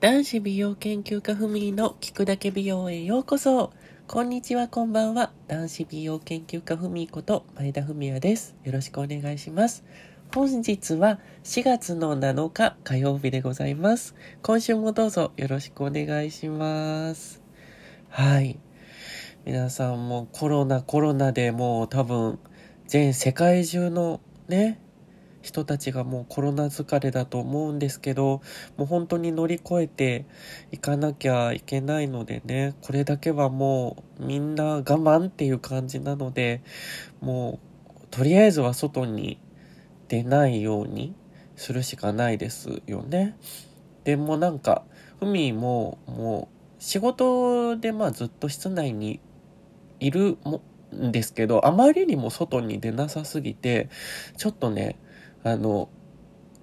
男子美容研究家ふみの聞くだけ美容へようこそ。こんにちは、こんばんは。男子美容研究家ふみこと前田文也です。よろしくお願いします。本日は4月の7日火曜日でございます。今週もどうぞよろしくお願いします。はい。皆さんもコロナコロナでもう多分全世界中のね、人たちがもうコロナ疲れだと思うんですけど、もう本当に乗り越えていかなきゃいけないのでね、これだけはもうみんな我慢っていう感じなので、もうとりあえずは外に出ないようにするしかないですよね。でもなんか、ふみももう仕事でまあずっと室内にいるもんですけど、あまりにも外に出なさすぎて、ちょっとね、あの、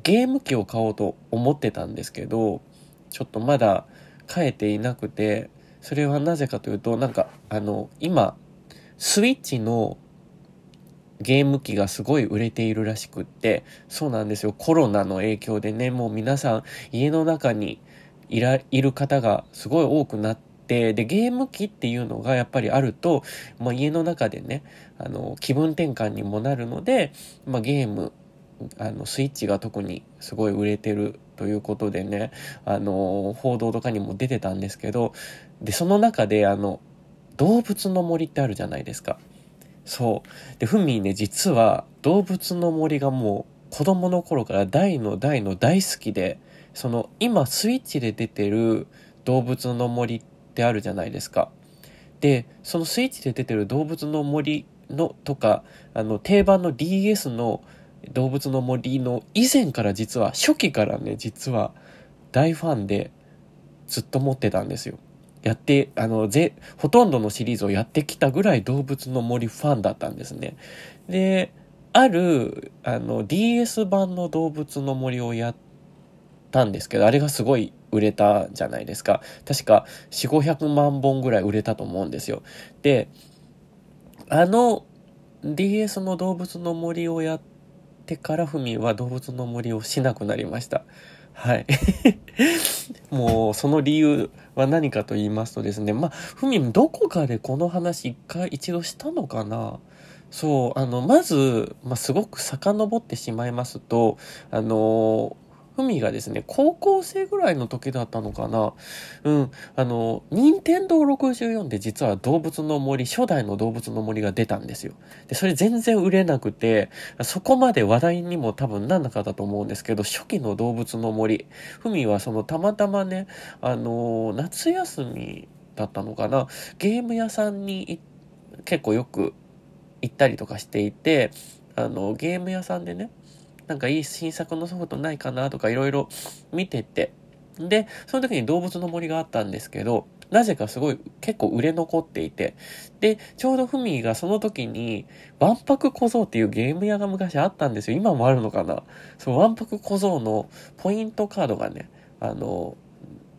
ゲーム機を買おうと思ってたんですけど、ちょっとまだ買えていなくて、それはなぜかというと、なんか、あの、今、スイッチのゲーム機がすごい売れているらしくって、そうなんですよ。コロナの影響でね、もう皆さん家の中にいら、いる方がすごい多くなって、で、ゲーム機っていうのがやっぱりあると、まあ、家の中でね、あの、気分転換にもなるので、まあ、ゲームあの、スイッチが特にすごい売れてるということでね、あの、報道とかにも出てたんですけど、で、その中で、あの、動物の森ってあるじゃないですか。そう。で、ふみね、実は動物の森がもう子供の頃から大の大の大好きで、その、今スイッチで出てる動物の森ってあるじゃないですか。で、そのスイッチで出てる動物の森のとか、あの、定番の DS の動物の森の以前から実は、初期からね、実は大ファンでずっと持ってたんですよ。やって、あの、ぜ、ほとんどのシリーズをやってきたぐらい動物の森ファンだったんですね。で、ある、あの、DS 版の動物の森をやったんですけど、あれがすごい売れたじゃないですか。確か4、500万本ぐらい売れたと思うんですよ。で、あの DS の動物の森をやっててからふみは動物の森をしなくなりました。はい。もう、その理由は何かと言いますとですね、まあ、ふみどこかでこの話一回一度したのかなそう、あの、まず、まあ、すごく遡ってしまいますと、あのふみがですね、高校生ぐらいの時だったのかな。うん。あの、任天堂64で実は動物の森、初代の動物の森が出たんですよ。で、それ全然売れなくて、そこまで話題にも多分なんなかったと思うんですけど、初期の動物の森、ふみはそのたまたまね、あの、夏休みだったのかな。ゲーム屋さんに結構よく行ったりとかしていて、あの、ゲーム屋さんでね、なんかいい新作のソフトないかなとかいろいろ 見てて、で、その時に動物の森があったんですけど、なぜかすごい結構売れ残っていて、で、ちょうどふみがその時に、ワンパク小僧っていうゲーム屋が昔あったんですよ。今もあるのかなそう、ワンパク小僧のポイントカードがね、あの、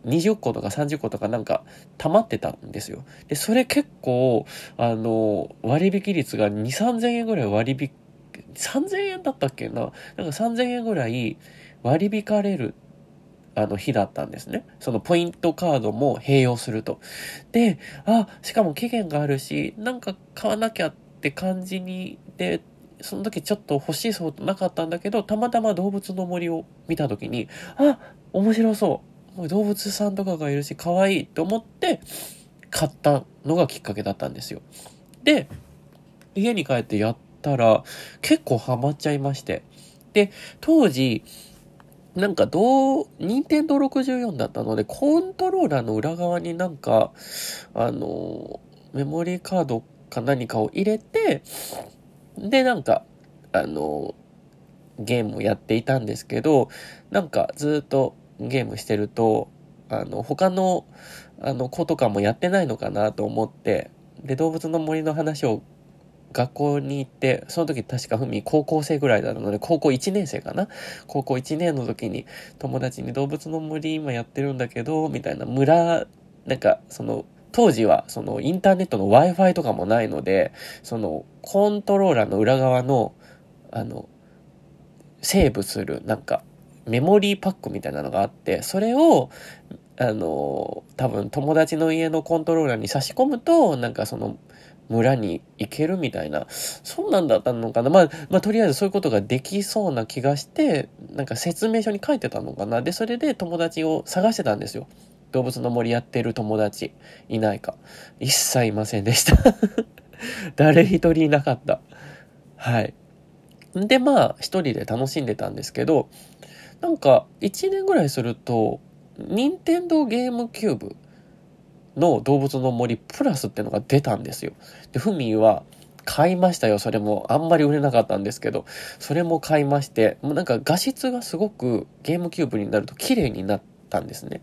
20個とか30個とかなんか溜まってたんですよ。で、それ結構、あの、割引率が2、3000円ぐらい割引3000円だったっけな？なんか3000円ぐらい割り引かれるあの日だったんですね。そのポイントカードも併用すると。で、あ、しかも期限があるし、なんか買わなきゃって感じに、で、その時ちょっと欲しいソフトなかったんだけど、たまたま動物の森を見た時に、あ、面白そう。動物さんとかがいるし、可愛いと思って、買ったのがきっかけだったんですよ。で、家に帰ってやったら、結構ハマっちゃいまして。で、当時、なんかどう、任天堂64だったので、コントローラーの裏側になんか、あの、メモリーカードか何かを入れて、で、なんか、あの、ゲームをやっていたんですけど、なんかずっとゲームしてると、あの、他の、あの、子とかもやってないのかなと思って、で、動物の森の話を学校に行って、その時確かふみ高校生ぐらいだったので、高校1年生かな？高校1年の時に友達に動物の森今やってるんだけど、みたいな村、なんかその、当時はそのインターネットの Wi-Fi とかもないので、そのコントローラーの裏側の、あの、セーブするなんかメモリーパックみたいなのがあって、それを、あの、多分友達の家のコントローラーに差し込むと、なんかその、村に行けるみたいな、そんなんだったのかな。まあ、まあ、とりあえずそういうことができそうな気がして、なんか説明書に書いてたのかな。で、それで友達を探してたんですよ。動物の森やってる友達いないか。一切いませんでした 誰一人いなかった。はい。で、まあ、一人で楽しんでたんですけど、なんか、一年ぐらいすると、任天堂ゲームキューブの動物の森プラスってのが出たんですよ。で、ふみは買いましたよ。それもあんまり売れなかったんですけど、それも買いまして、もうなんか画質がすごくゲームキューブになると綺麗になったんですね。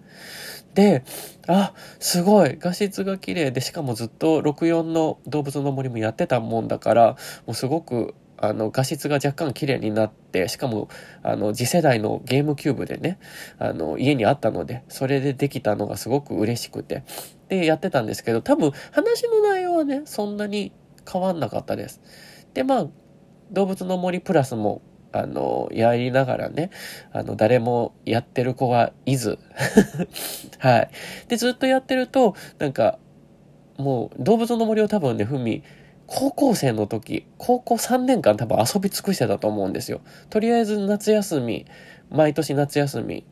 で、あ、すごい、画質が綺麗で、しかもずっと64の動物の森もやってたもんだから、もうすごくあの、画質が若干綺麗になって、しかも、あの、次世代のゲームキューブでね、あの、家にあったので、それでできたのがすごく嬉しくて、で、やってたんですけど、多分、話の内容はね、そんなに変わんなかったです。で、まあ、動物の森プラスも、あの、やりながらね、あの、誰もやってる子がいず、はい。で、ずっとやってると、なんか、もう、動物の森を多分ね、ふみ、高校生の時、高校3年間多分遊び尽くしてたと思うんですよ。とりあえず夏休み、毎年夏休み、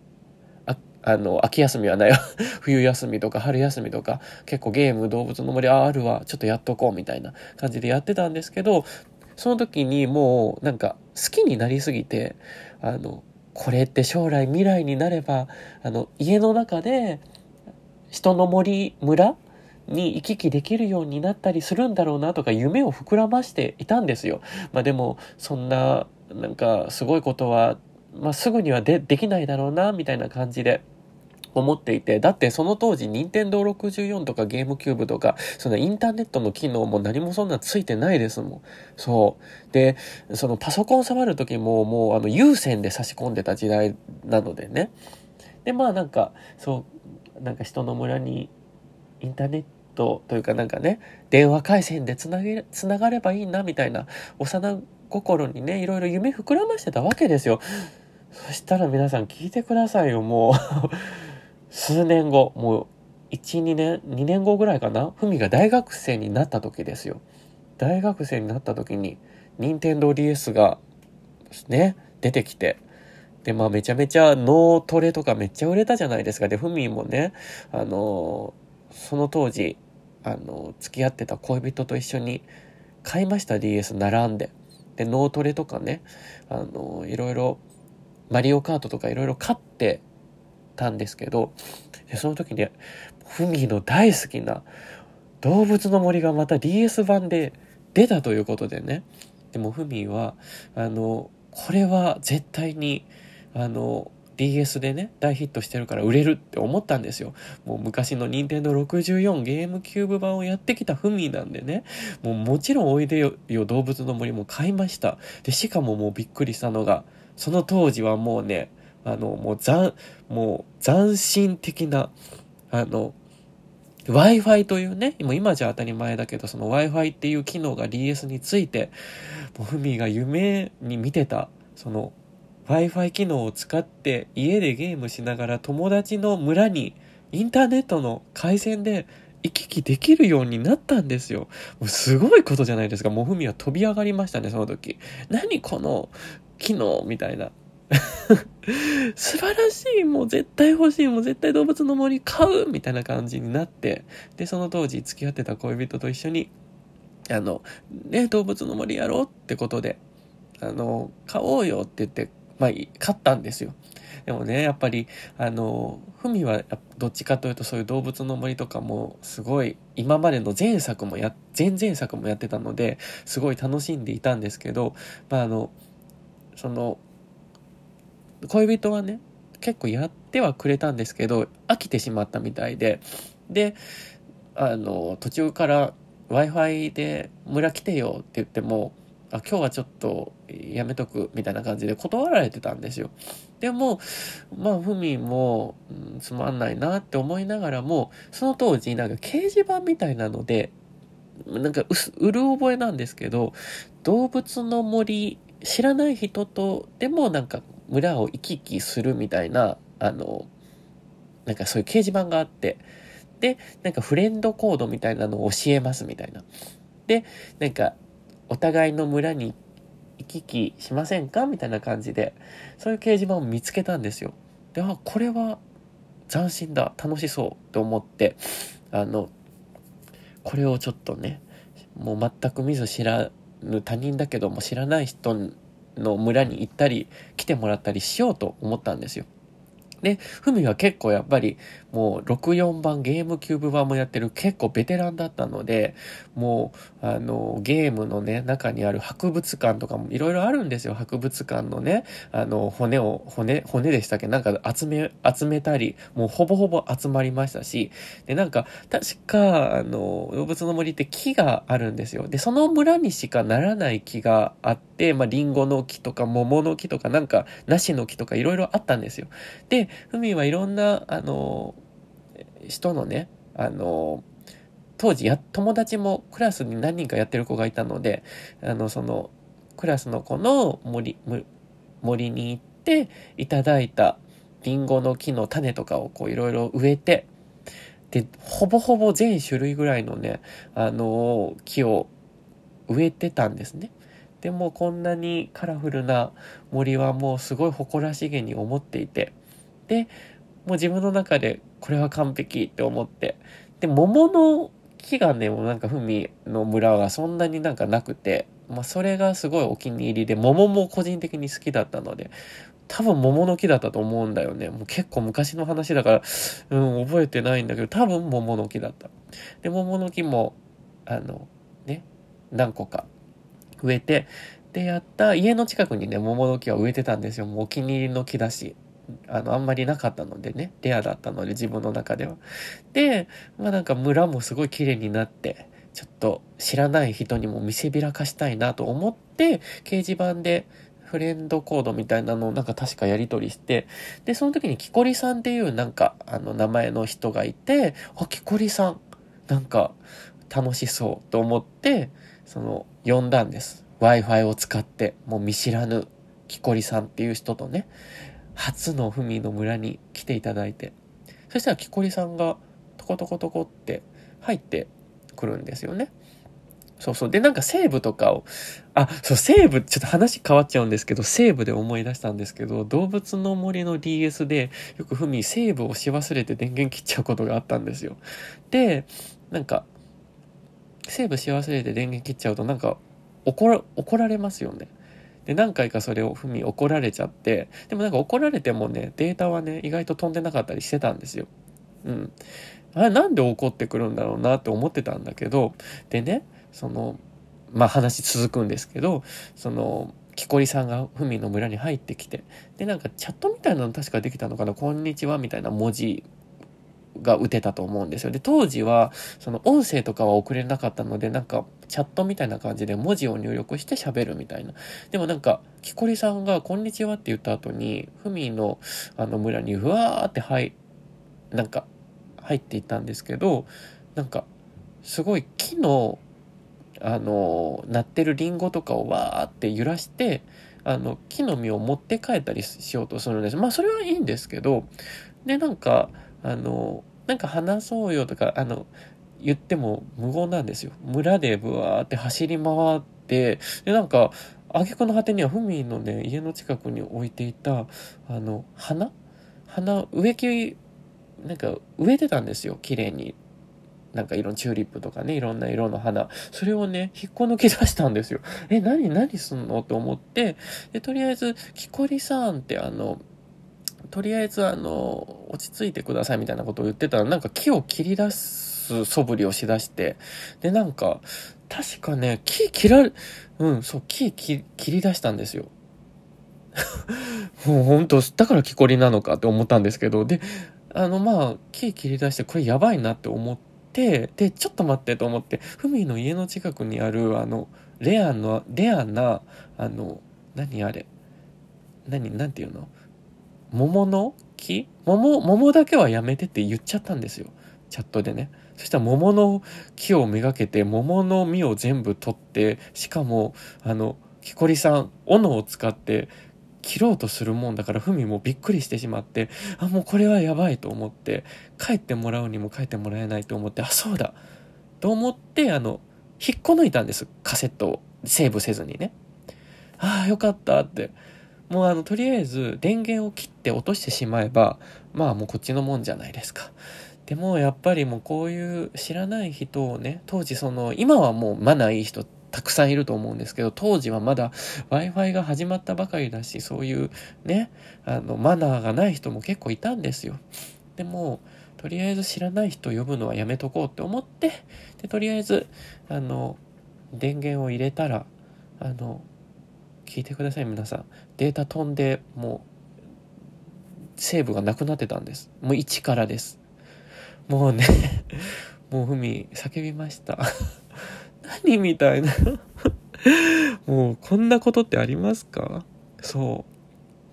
あ、の、秋休みはないわ。冬休みとか春休みとか、結構ゲーム、動物の森あるわ、ちょっとやっとこうみたいな感じでやってたんですけど、その時にもうなんか好きになりすぎて、あの、これって将来未来になれば、あの、家の中で、人の森、村に行き来できるようになったりするんだろうなとか夢を膨らましていたんですよ。まあでも、そんな、なんかすごいことは、まあすぐにはでできないだろうな、みたいな感じで。思っていて、だってその当時、任天堂64とかゲームキューブとか、そのインターネットの機能も何もそんなついてないですもん。そう。で、そのパソコン触る時ももうあの有線で差し込んでた時代なのでね。で、まあなんか、そう、なんか人の村にインターネットというかなんかね、電話回線でつなげ、つながればいいなみたいな幼心にね、いろいろ夢膨らましてたわけですよ。そしたら皆さん聞いてくださいよ、もう数年後、もう1、2年、2年後ぐらいかな？ふみが大学生になった時ですよ。大学生になった時に、任天堂 DS がですね、出てきて、で、まあめちゃめちゃ脳トレとかめっちゃ売れたじゃないですか。で、ふみもね、あのその当時、あの、付き合ってた恋人と一緒に買いました DS 並んで。で、脳トレとかね、あの、いろいろ、マリオカートとかいろいろ買ってたんですけど、でその時に、フミの大好きな動物の森がまた DS 版で出たということでね。でもフミは、あの、これは絶対に、あの、DS でね、大ヒットしてるから売れるって思ったんですよ。もう昔の任天堂64ゲームキューブ版をやってきたフミなんでね、もうもちろんおいでよよ動物の森も買いました。で、しかももうびっくりしたのが、その当時はもうね、あの、もう斬、もう斬新的な、あの、Wi-Fi というね、今じゃ当たり前だけど、その Wi-Fi っていう機能が DS について、もうふみが夢に見てた、その Wi-Fi 機能を使って家でゲームしながら友達の村にインターネットの回線で行き来できるようになったんですよ。もうすごいことじゃないですか。もうふみは飛び上がりましたね、その時。何この機能みたいな。素晴らしいもう絶対欲しいもう絶対動物の森買うみたいな感じになって、で、その当時付き合ってた恋人と一緒に、あの、ね、動物の森やろうってことで、あの、買おうよって言ってまあ、勝ったんですよ。でもね、やっぱり、あの、ふみはどっちかというとそういう動物の森とかもすごい今までの前作もや、前々作もやってたので、すごい楽しんでいたんですけど、まああの、その、恋人はね、結構やってはくれたんですけど、飽きてしまったみたいで、で、あの、途中から Wi-Fi で村来てよって言っても、あ、今日はちょっとやめとくみたいな感じで断られてたんですよ。でも、まあ、ふみも、うん、つまんないなって思いながらも、その当時なんか掲示板みたいなので、なんかうす、うる覚えなんですけど、動物の森、知らない人とでもなんか村を行き来するみたいな、あの、なんかそういう掲示板があって、で、なんかフレンドコードみたいなのを教えますみたいな。で、なんか、お互いの村に行き来しませんかみたいな感じで、そういう掲示板を見つけたんですよ。で、あ、これは斬新だ、楽しそうと思って、あの、これをちょっとね、もう全く見ず知らぬ他人だけども知らない人の村に行ったり来てもらったりしようと思ったんですよ。で、ふみは結構やっぱりもう64番ゲームキューブ版もやってる結構ベテランだったので、もうあのゲームのね、中にある博物館とかもいろいろあるんですよ。博物館のね、あの骨を、骨、骨でしたっけ？なんか集め、集めたり、もうほぼほぼ集まりましたし、で、なんか確かあの動物の森って木があるんですよ。で、その村にしかならない木があって、まあリンゴの木とか桃の木とかなんか梨の木とかいろいろあったんですよ。で、ふみはいろんな、あの、人のね、あの、当時や、友達もクラスに何人かやってる子がいたので、あの、その、クラスの子の森、森に行っていただいたリンゴの木の種とかをこういろいろ植えて、で、ほぼほぼ全種類ぐらいのね、あの木を植えてたんですね。でもこんなにカラフルな森はもうすごい誇らしげに思っていて、で、もう自分の中でこれは完璧って思って。で、桃の木がね、もうなんかふみの村はそんなになんかなくて、まあそれがすごいお気に入りで、桃も個人的に好きだったので、多分桃の木だったと思うんだよね。もう結構昔の話だから、うん、覚えてないんだけど、多分桃の木だった。で、桃の木も、あの、ね、何個か植えて、で、やった家の近くにね、桃の木は植えてたんですよ。もうお気に入りの木だし。あの、あんまりなかったのでね、レアだったので自分の中では。で、まあなんか村もすごい綺麗になって、ちょっと知らない人にも見せびらかしたいなと思って、掲示板でフレンドコードみたいなのをなんか確かやり取りして、で、その時にキコリさんっていうなんかあの名前の人がいて、あ、キコリさん、なんか楽しそうと思って、その、呼んだんです。Wi-Fi を使って、もう見知らぬキコリさんっていう人とね、初のふみの村に来ていただいて、そしたら木こりさんがトコトコトコって入ってくるんですよね。そうそう。で、なんか西部とかを、あ、そう、西部、ちょっと話変わっちゃうんですけど、西部で思い出したんですけど、動物の森の DS で、よくふみ、西部をし忘れて電源切っちゃうことがあったんですよ。で、なんか、セーブし忘れて電源切っちゃうと、なんか、怒ら、怒られますよね。で、何回かそれを踏み怒られちゃって、でもなんか怒られてもね、データはね、意外と飛んでなかったりしてたんですよ。うん。あれなんで怒ってくるんだろうなって思ってたんだけど、でね、その、まあ話続くんですけど、その、木こりさんがふみの村に入ってきて、で、なんかチャットみたいなの確かできたのかな、こんにちはみたいな文字が打てたと思うんですよ。で、当時は、その音声とかは送れなかったので、なんか、チャットみたいな感じで文字を入力して喋るみたいな。でもなんか、木こりさんが、こんにちはって言った後に、ふみの、あの村に、ふわーって入、なんか、入っていったんですけど、なんか、すごい木の、あの、鳴ってるリンゴとかをわーって揺らして、あの、木の実を持って帰ったりしようとするんです。まあ、それはいいんですけど、で、なんか、あの、なんか話そうよとか、あの、言っても無言なんですよ。村でブワーって走り回って、で、なんか、挙句の果てには、ふみのね、家の近くに置いていた、あの、花？花、植木、なんか植えてたんですよ、綺麗に。なんか色のチューリップとかね、いろんな色の花。それをね、引っこ抜き出したんですよ。え、何、何すんの？と思って、で、とりあえず、木こりさんってあの、とりあえずあの、落ち着いてくださいみたいなことを言ってたら、なんか木を切り出す素振りをしだして、で、なんか、確かね、木切られ、うん、そう、木切り出したんですよ。もう本当、だから木こりなのかって思ったんですけど、で、あの、まあ、木切り出して、これやばいなって思って、で、ちょっと待ってと思って、ふみの家の近くにある、あの、レアの、レアな、あの、何あれ？何、なんていうの？桃の木？桃、桃だけはやめてって言っちゃったんですよ。チャットでね。そしたら桃の木をめがけて桃の実を全部取って、しかも、あの、木こりさん、斧を使って切ろうとするもんだから、ふみもびっくりしてしまって、あ、もうこれはやばいと思って、帰ってもらうにも帰ってもらえないと思って、あ、そうだと思って、あの、引っこ抜いたんです。カセットを。セーブせずにね。ああ、よかったって。もうあの、とりあえず電源を切って落としてしまえば、まあもうこっちのもんじゃないですか。でもやっぱりもうこういう知らない人をね、当時その、今はもうマナーいい人たくさんいると思うんですけど、当時はまだ Wi-Fi が始まったばかりだし、そういうね、あの、マナーがない人も結構いたんですよ。でも、とりあえず知らない人呼ぶのはやめとこうって思って、で、とりあえず、あの、電源を入れたら、あの、聞いてください皆さん。データ飛んで、もう、セーブがなくなってたんです。もう1からです。もうね もうふみ叫びました 何みたいな もうこんなことってありますか？そ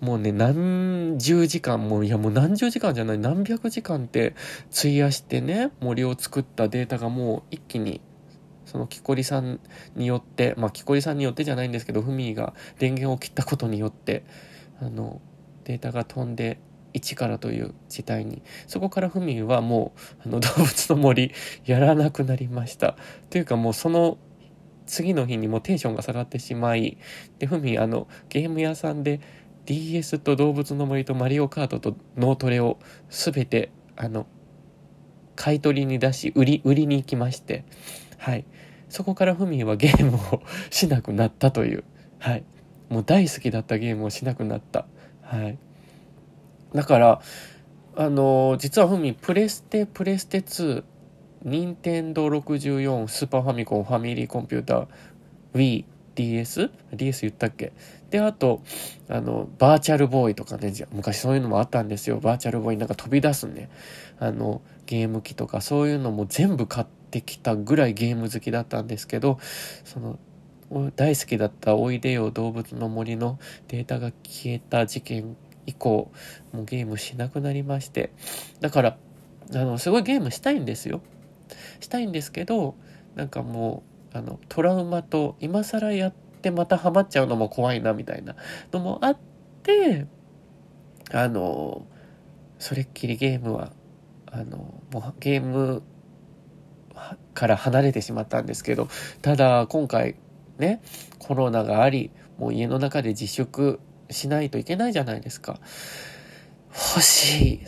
うもうね何十時間もういやもう何十時間じゃない何百時間って費やしてね森を作ったデータがもう一気にその木こりさんによってまあ木こりさんによってじゃないんですけどふみが電源を切ったことによってあのデータが飛んで一からという事態にそこからふみはもうあの動物の森やらなくなりました。というかもうその次の日にもテンションが下がってしまいでふみあのゲーム屋さんで DS と動物の森とマリオカートと脳トレを全てあの買い取りに出し売り売りに行きましてはい。そこからふみはゲームをしなくなったというはいもう大好きだったゲームをしなくなったはいだから、あのー、実はふみ、プレステ、プレステ2、任天堂64、スーパーファミコン、ファミリーコンピューター、Wii、DS?DS DS 言ったっけ？で、あと、あの、バーチャルボーイとかね、昔そういうのもあったんですよ。バーチャルボーイなんか飛び出すね。あの、ゲーム機とかそういうのも全部買ってきたぐらいゲーム好きだったんですけど、その、大好きだったおいでよ動物の森のデータが消えた事件以降、もうゲームしなくなりまして。だから、あの、すごいゲームしたいんですよ。したいんですけど、なんかもう、あの、トラウマと、今更やってまたハマっちゃうのも怖いな、みたいなのもあって、あの、それっきりゲームは、あの、もうゲームから離れてしまったんですけど、ただ今回ね、コロナがあり、もう家の中で自粛しないといけないじゃないですか。欲しい。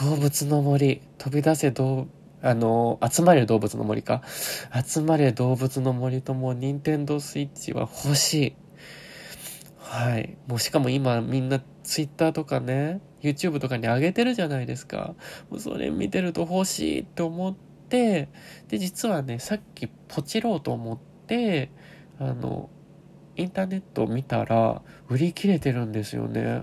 動物の森。飛び出せ動、あの、集まれ動物の森か？集まれ動物の森ともう、任天堂スイッチは欲しい。はい。もうしかも今みんなツイッターとかね、YouTube とかに上げてるじゃないですか。もうそれ見てると欲しいって思って、で、実はね、さっきポチろうと思って、あの、インターネットを見たら売り切れてるんですよね。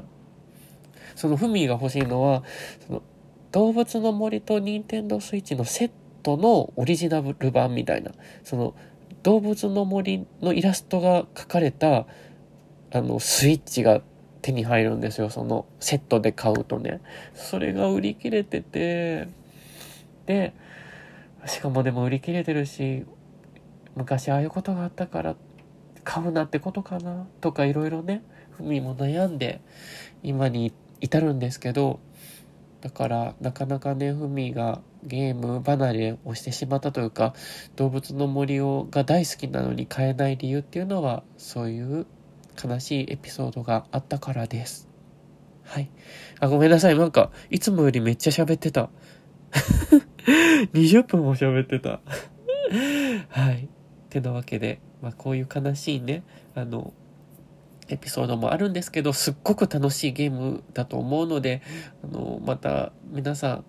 そのフミが欲しいのは、その動物の森と任天堂スイッチのセットのオリジナル版みたいな、その動物の森のイラストが描かれたあのスイッチが手に入るんですよ、そのセットで買うとね。それが売り切れてて、で、しかもでも売り切れてるし、昔ああいうことがあったから買うなってことかなとかいろいろね、ふみも悩んで今に至るんですけど、だからなかなかね、ふみがゲーム離れをしてしまったというか、動物の森をが大好きなのに買えない理由っていうのは、そういう悲しいエピソードがあったからです。はい。あ、ごめんなさい。なんか、いつもよりめっちゃ喋ってた。20分も喋ってた。はい。ってなわけで、まあ、こういう悲しいね、あの、エピソードもあるんですけど、すっごく楽しいゲームだと思うので、あの、また皆さん、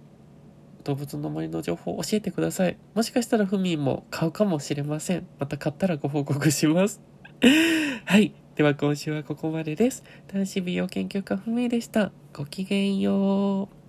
動物の森の情報を教えてください。もしかしたらふみんも買うかもしれません。また買ったらご報告します。はい。では今週はここまでです。男子美容研究家ふみでした。ごきげんよう。